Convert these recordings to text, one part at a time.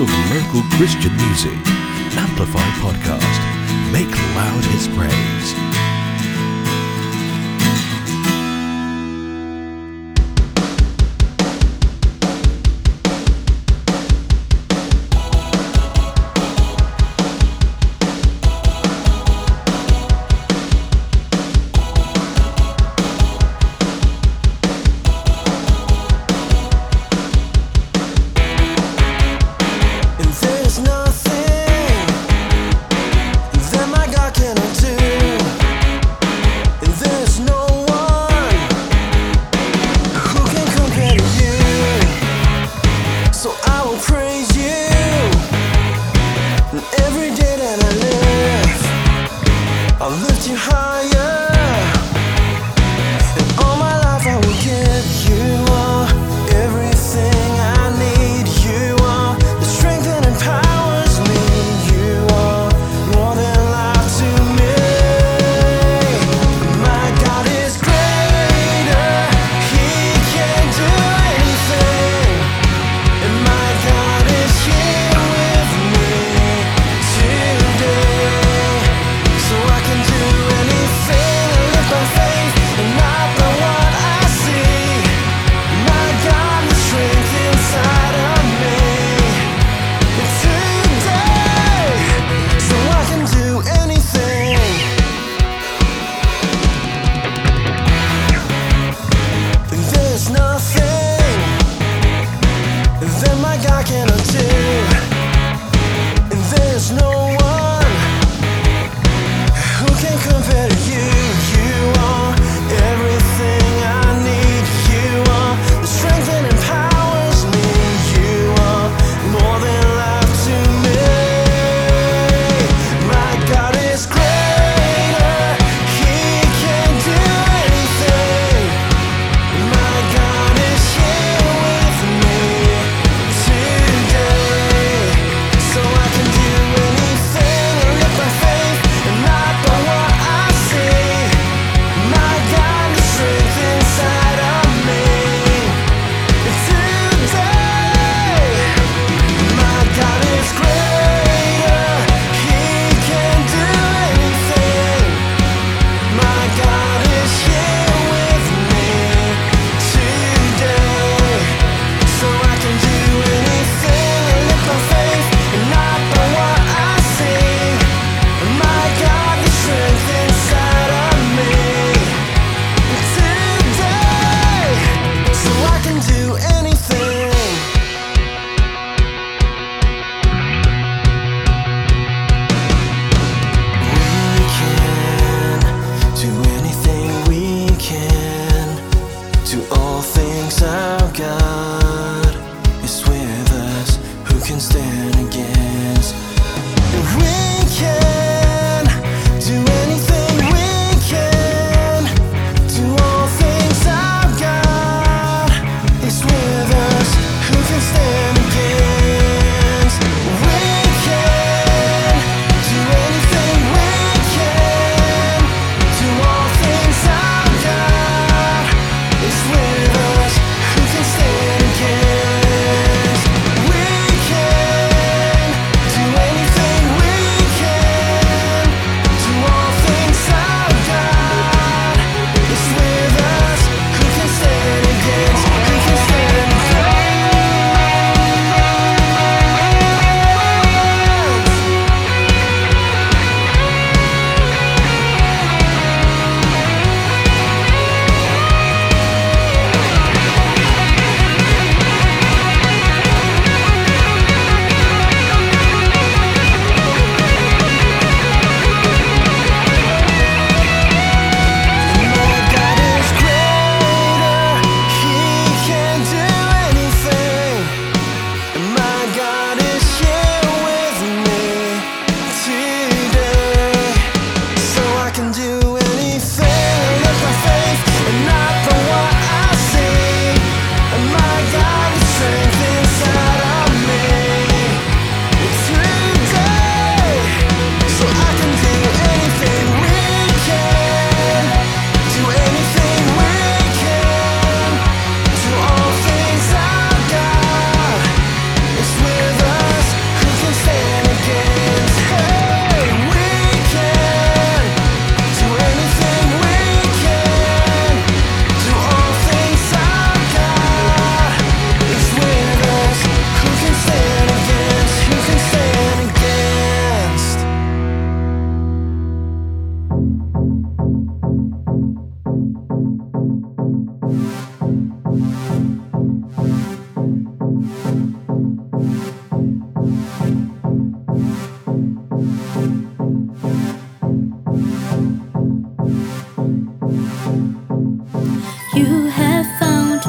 of local Christian music. Amplify Podcast. Make loud his praise.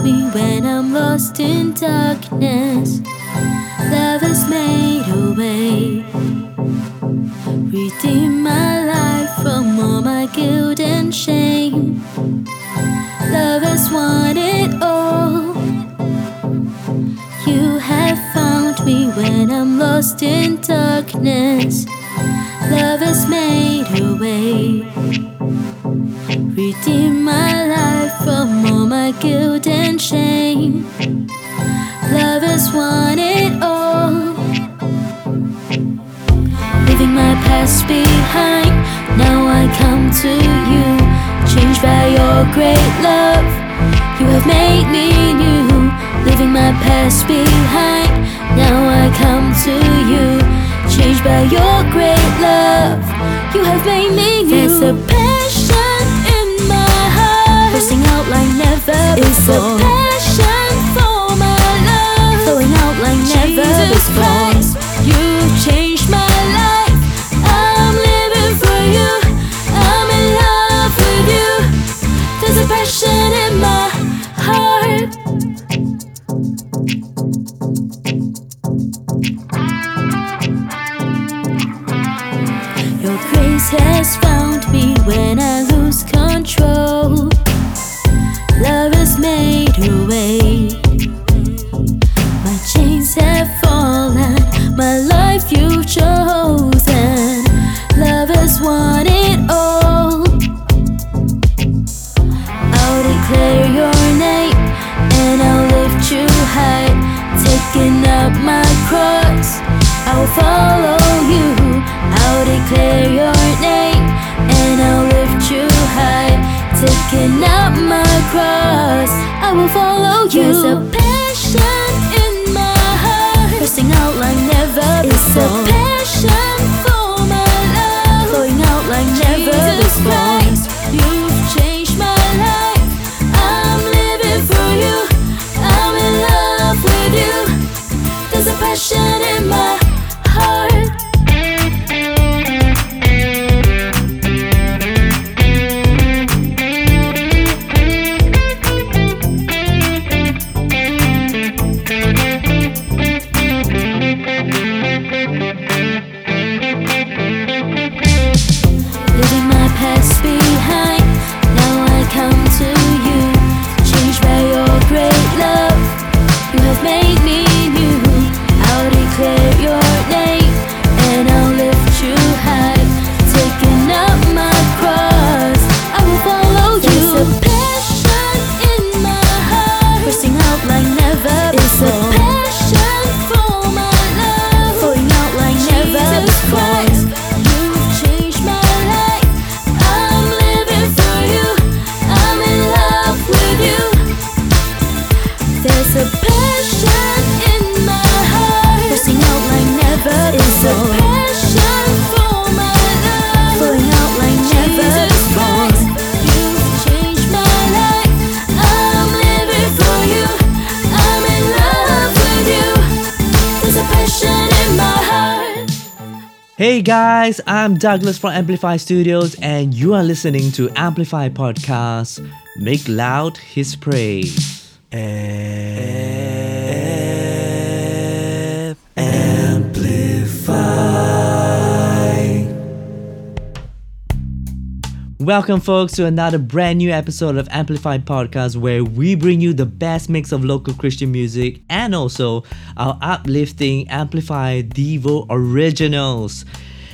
I'm lost in darkness. Love has made a way. Redeem my life from all my guilt and shame. Love has won it all. You have found me when I'm lost in darkness. Love has made a way. Redeem my life from all my guilt and shame. Love has won it all. Leaving my past behind, now I come to you. Changed by your great love, you have made me new. Leaving my past behind, now I come to you. Changed by your great love, you have made me new. There's a passion never It's a before. passion for my love, flowing out like never Jesus before. Christ, You Hey guys, I'm Douglas from Amplify Studios, and you are listening to Amplify Podcast. Make loud His praise. Welcome, folks, to another brand new episode of Amplified Podcast where we bring you the best mix of local Christian music and also our uplifting Amplified Devo originals.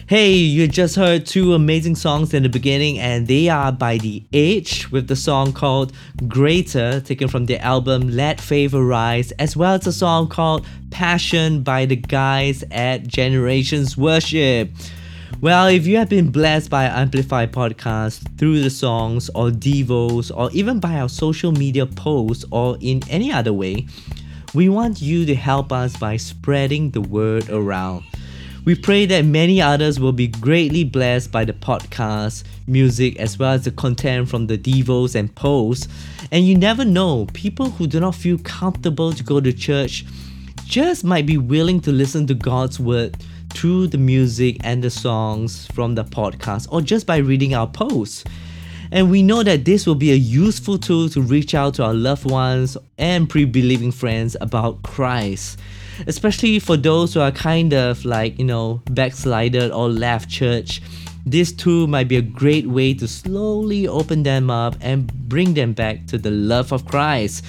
Hey, you just heard two amazing songs in the beginning, and they are by The Age with the song called Greater, taken from their album Let Favor Rise, as well as a song called Passion by the guys at Generations Worship. Well, if you have been blessed by Amplify podcast through the songs or devos or even by our social media posts or in any other way, we want you to help us by spreading the word around. We pray that many others will be greatly blessed by the podcast, music, as well as the content from the devos and posts. And you never know, people who do not feel comfortable to go to church just might be willing to listen to God's word through the music and the songs from the podcast or just by reading our posts. And we know that this will be a useful tool to reach out to our loved ones and pre believing friends about Christ. Especially for those who are kind of like, you know, backslided or left church. This tool might be a great way to slowly open them up and bring them back to the love of Christ.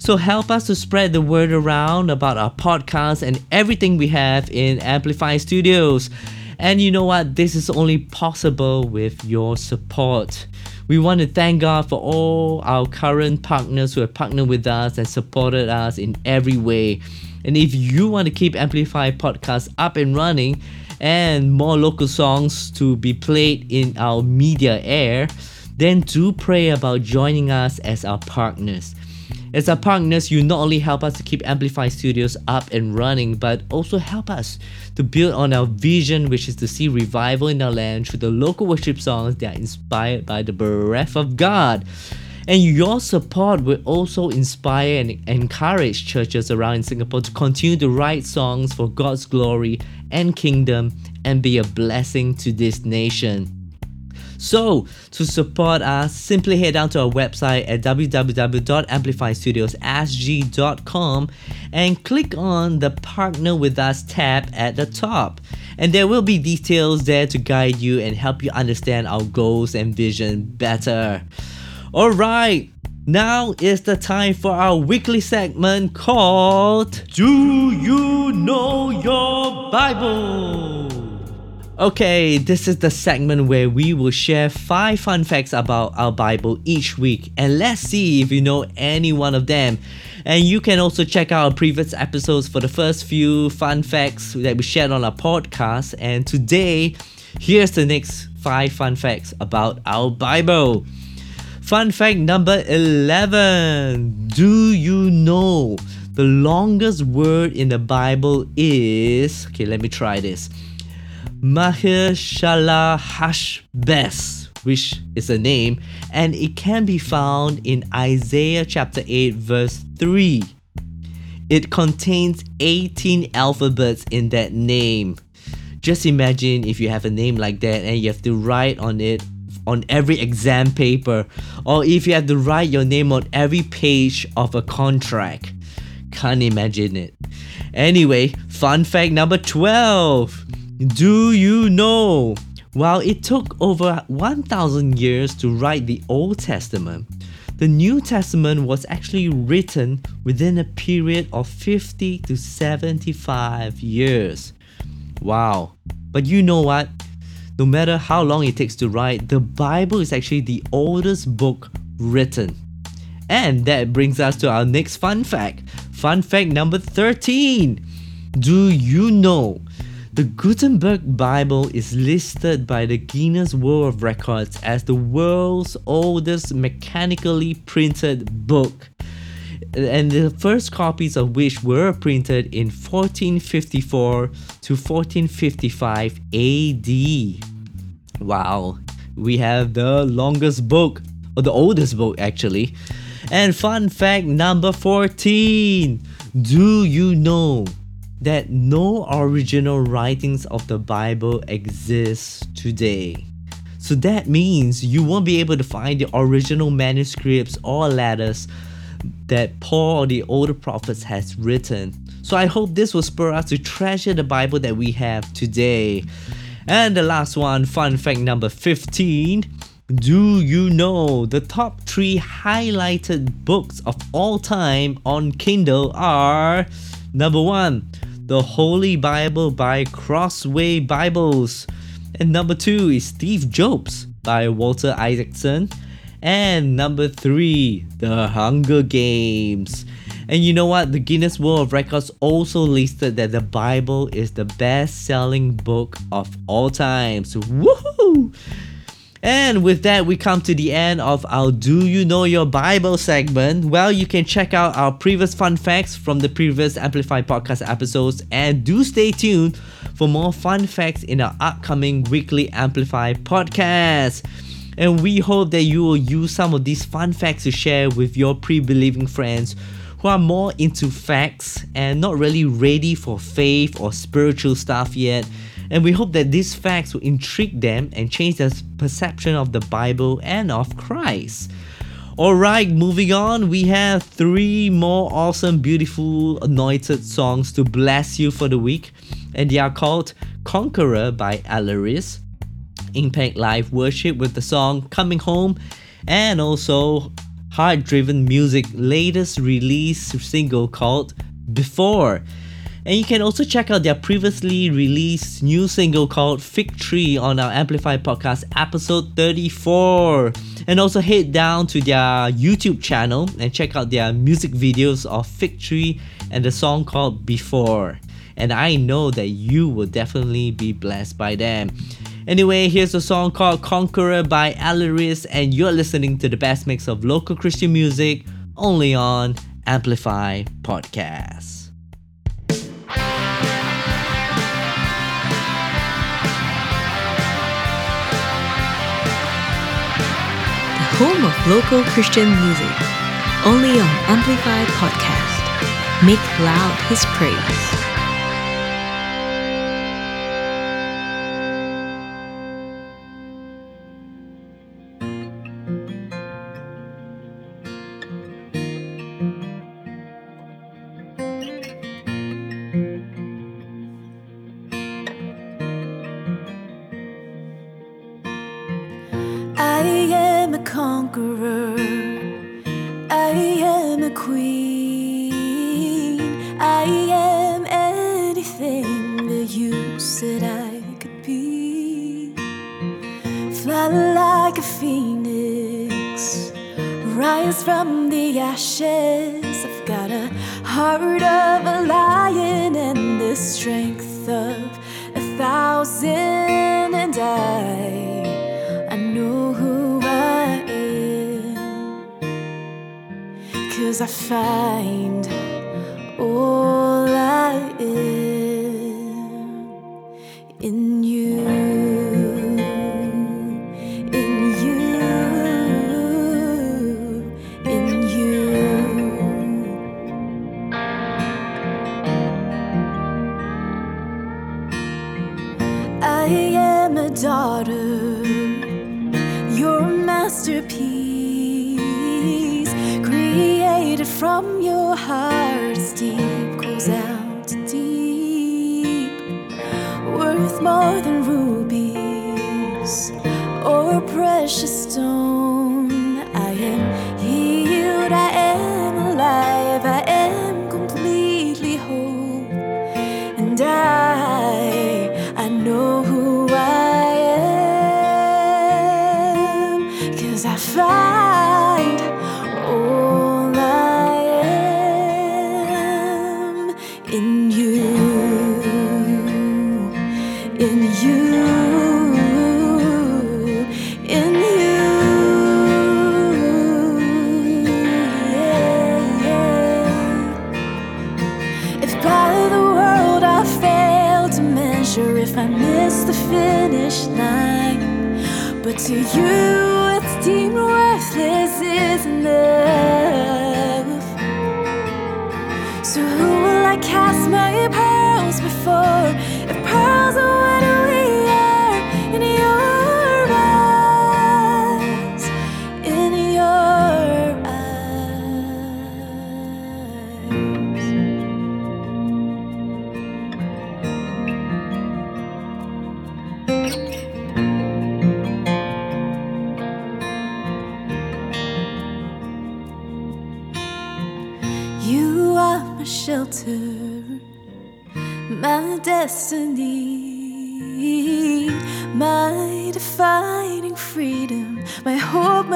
So help us to spread the word around about our podcast and everything we have in Amplify Studios. And you know what? This is only possible with your support. We want to thank God for all our current partners who have partnered with us and supported us in every way. And if you want to keep Amplify Podcast up and running and more local songs to be played in our media air, then do pray about joining us as our partners. As our partners, you not only help us to keep Amplify Studios up and running, but also help us to build on our vision, which is to see revival in our land through the local worship songs that are inspired by the breath of God. And your support will also inspire and encourage churches around Singapore to continue to write songs for God's glory and kingdom and be a blessing to this nation. So, to support us, simply head down to our website at www.amplifystudiossg.com and click on the Partner with Us tab at the top. And there will be details there to guide you and help you understand our goals and vision better. Alright, now is the time for our weekly segment called Do You Know Your Bible? Okay, this is the segment where we will share 5 fun facts about our Bible each week and let's see if you know any one of them. And you can also check out our previous episodes for the first few fun facts that we shared on our podcast. And today, here's the next 5 fun facts about our Bible. Fun fact number 11 Do you know the longest word in the Bible is. Okay, let me try this. Maher-shalal-hash-baz, which is a name, and it can be found in Isaiah chapter 8, verse 3. It contains 18 alphabets in that name. Just imagine if you have a name like that and you have to write on it on every exam paper, or if you have to write your name on every page of a contract. Can't imagine it. Anyway, fun fact number 12. Do you know? While it took over 1,000 years to write the Old Testament, the New Testament was actually written within a period of 50 to 75 years. Wow. But you know what? No matter how long it takes to write, the Bible is actually the oldest book written. And that brings us to our next fun fact. Fun fact number 13. Do you know the Gutenberg Bible is listed by the Guinness World Records as the world's oldest mechanically printed book, and the first copies of which were printed in 1454 to 1455 AD. Wow, we have the longest book, or the oldest book actually. And fun fact number 14 Do you know that no original writings of the Bible exist today. So that means you won't be able to find the original manuscripts or letters that Paul or the older prophets has written. So I hope this will spur us to treasure the Bible that we have today. And the last one, fun fact number 15. Do you know the top three highlighted books of all time on Kindle are number one, the Holy Bible by Crossway Bibles. And number two is Steve Jobs by Walter Isaacson. And number three, The Hunger Games. And you know what? The Guinness World of Records also listed that the Bible is the best selling book of all time. So, woohoo! And with that, we come to the end of our Do You Know Your Bible segment. Well, you can check out our previous fun facts from the previous Amplify podcast episodes and do stay tuned for more fun facts in our upcoming weekly Amplify podcast. And we hope that you will use some of these fun facts to share with your pre believing friends who are more into facts and not really ready for faith or spiritual stuff yet And we hope that these facts will intrigue them and change their perception of the Bible and of Christ. Alright, moving on, we have three more awesome, beautiful, anointed songs to bless you for the week, and they are called Conqueror by Alaris, Impact Live Worship with the song Coming Home, and also Heart Driven Music latest release single called Before. And you can also check out their previously released new single called Fig Tree on our Amplify podcast episode 34. And also head down to their YouTube channel and check out their music videos of Fig Tree and the song called Before. And I know that you will definitely be blessed by them. Anyway, here's a song called Conqueror by Alaris, and you're listening to the best mix of local Christian music only on Amplify Podcast. Home of local Christian music. Only on Amplify Podcast. Make loud his praise. Of a thousand, and I. I know who I am. Cause I find all I am in you.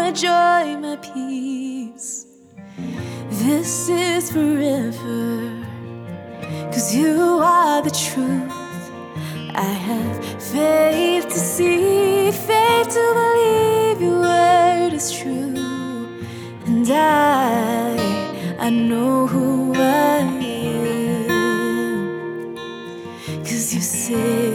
My joy, my peace. This is forever, cause you are the truth. I have faith to see, faith to believe your word is true. And I, I know who I am. Cause you say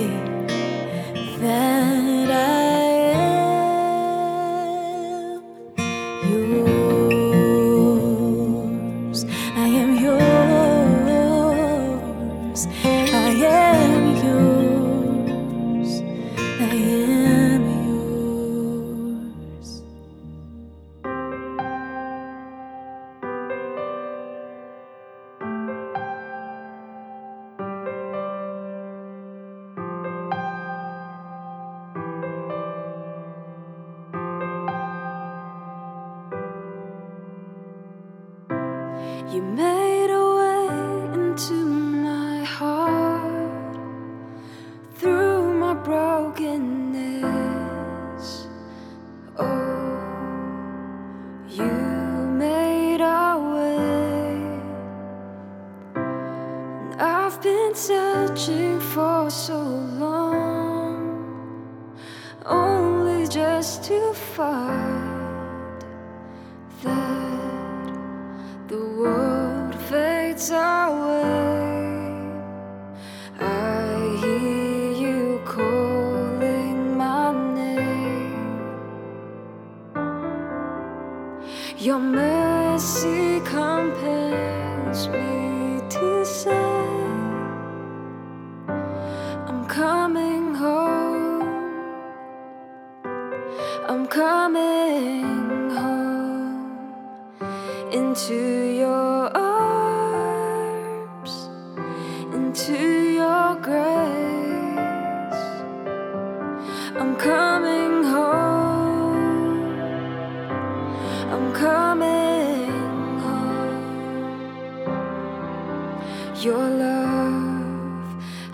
brokenness. Oh, you made our way. And I've been searching for so long.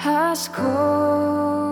has called.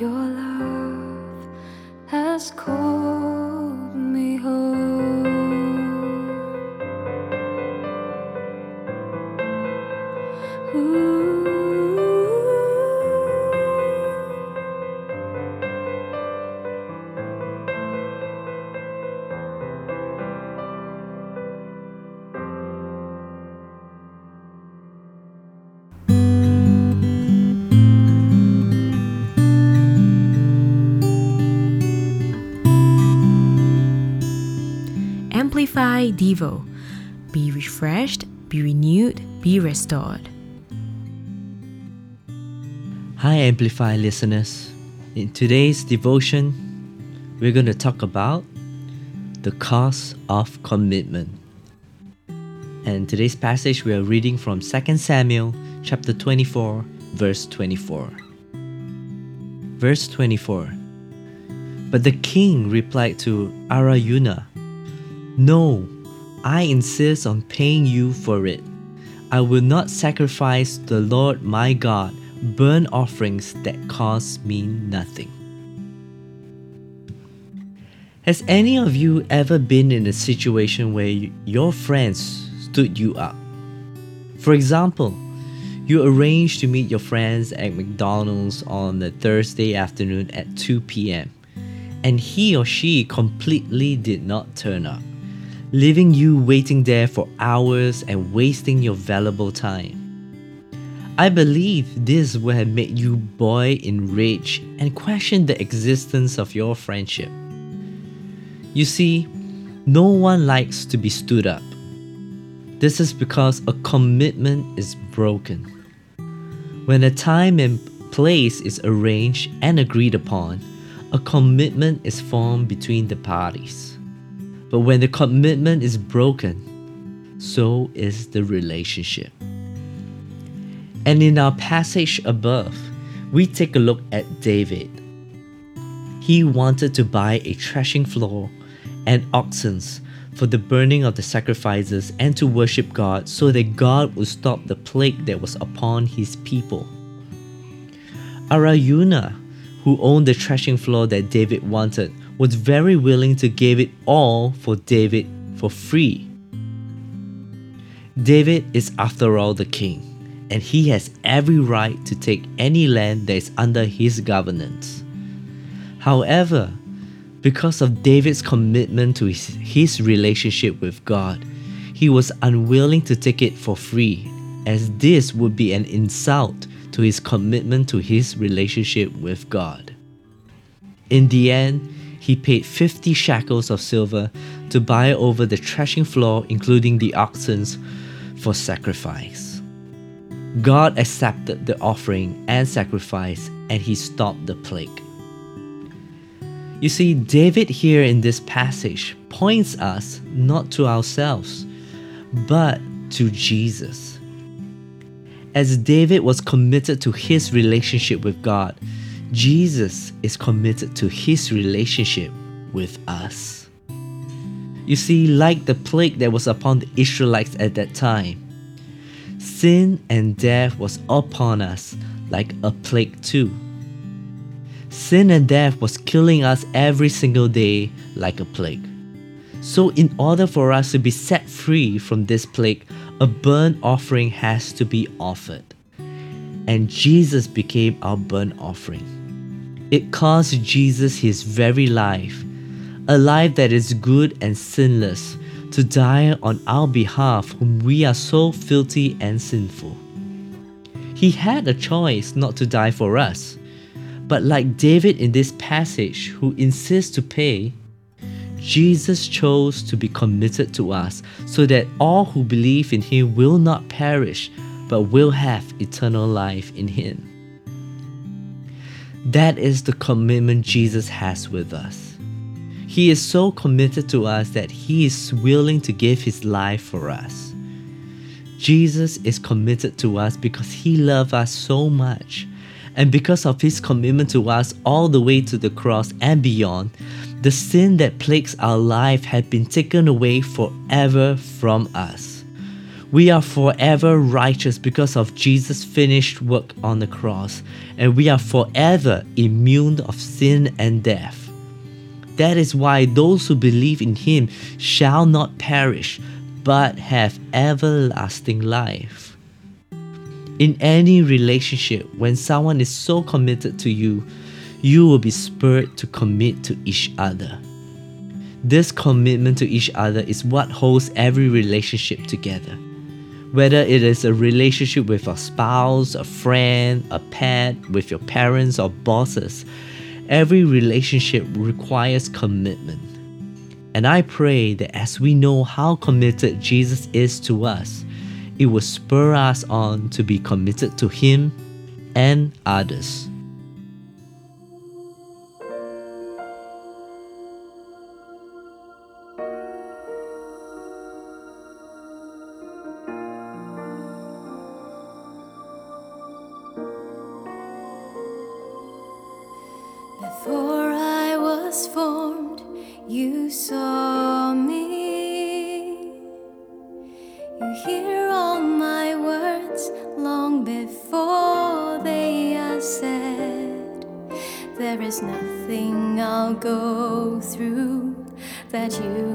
your life. Amplify Devo. Be refreshed, be renewed, be restored. Hi, Amplify listeners. In today's devotion, we're going to talk about the cost of commitment. And today's passage we are reading from 2 Samuel chapter 24, verse 24. Verse 24. But the king replied to Araunah, No, I insist on paying you for it. I will not sacrifice the Lord my God burnt offerings that cost me nothing. Has any of you ever been in a situation where your friends stood you up? For example, you arranged to meet your friends at McDonald's on a Thursday afternoon at 2 p.m., and he or she completely did not turn up, leaving you waiting there for hours and wasting your valuable time. I believe this would have made you boil in rage and question the existence of your friendship. You see, no one likes to be stood up. This is because a commitment is broken. When a time and place is arranged and agreed upon, a commitment is formed between the parties. But when the commitment is broken, so is the relationship. And in our passage above, we take a look at David. He wanted to buy a threshing floor and oxen for the burning of the sacrifices and to worship God so that God would stop the plague that was upon his people. Araunah, who owned the threshing floor that David wanted, was very willing to give it all for David for free. David is, after all, the king and he has every right to take any land that is under his governance. However, because of David's commitment to his, his relationship with God, he was unwilling to take it for free, as this would be an insult to his commitment to his relationship with God. In the end, he paid 50 shekels of silver to buy over the threshing floor, including the oxen, for sacrifice. God accepted the offering and sacrifice and he stopped the plague. You see, David here in this passage points us not to ourselves, but to Jesus. As David was committed to his relationship with God, Jesus is committed to his relationship with us. You see, like the plague that was upon the Israelites at that time, Sin and death was upon us like a plague too. Sin and death was killing us every single day like a plague. So, in order for us to be set free from this plague, a burnt offering has to be offered. And Jesus became our burnt offering. It cost Jesus his very life, a life that is good and sinless, to die on our behalf, whom we are so filthy and sinful. He had a choice not to die for us, but like David in this passage, who insists to pay, Jesus chose to be committed to us so that all who believe in him will not perish, but will have eternal life in him. That is the commitment Jesus has with us. He is so committed to us that He is willing to give His life for us. Jesus is committed to us because He loved us so much. And because of His commitment to us all the way to the cross and beyond, the sin that plagues our life had been taken away forever from us. We are forever righteous because of Jesus' finished work on the cross, and we are forever immune of sin and death. That is why those who believe in him shall not perish, but have everlasting life. In any relationship, when someone is so committed to you, you will be spurred to commit to each other. This commitment to each other is what holds every relationship together whether it is a relationship with a spouse, a friend, a pet, with your parents or bosses, every relationship requires commitment. And I pray that as we know how committed Jesus is to us, it will spur us on to be committed to Him and others.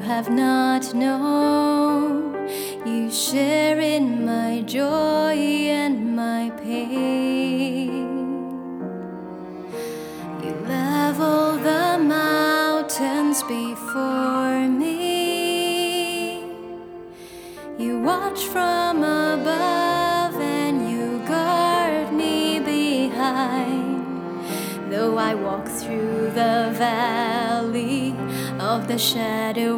have not known. You share in my joy and my pain. You level the mountains before me. You watch from above and you guard me behind. Though I walk through the valley of the shadow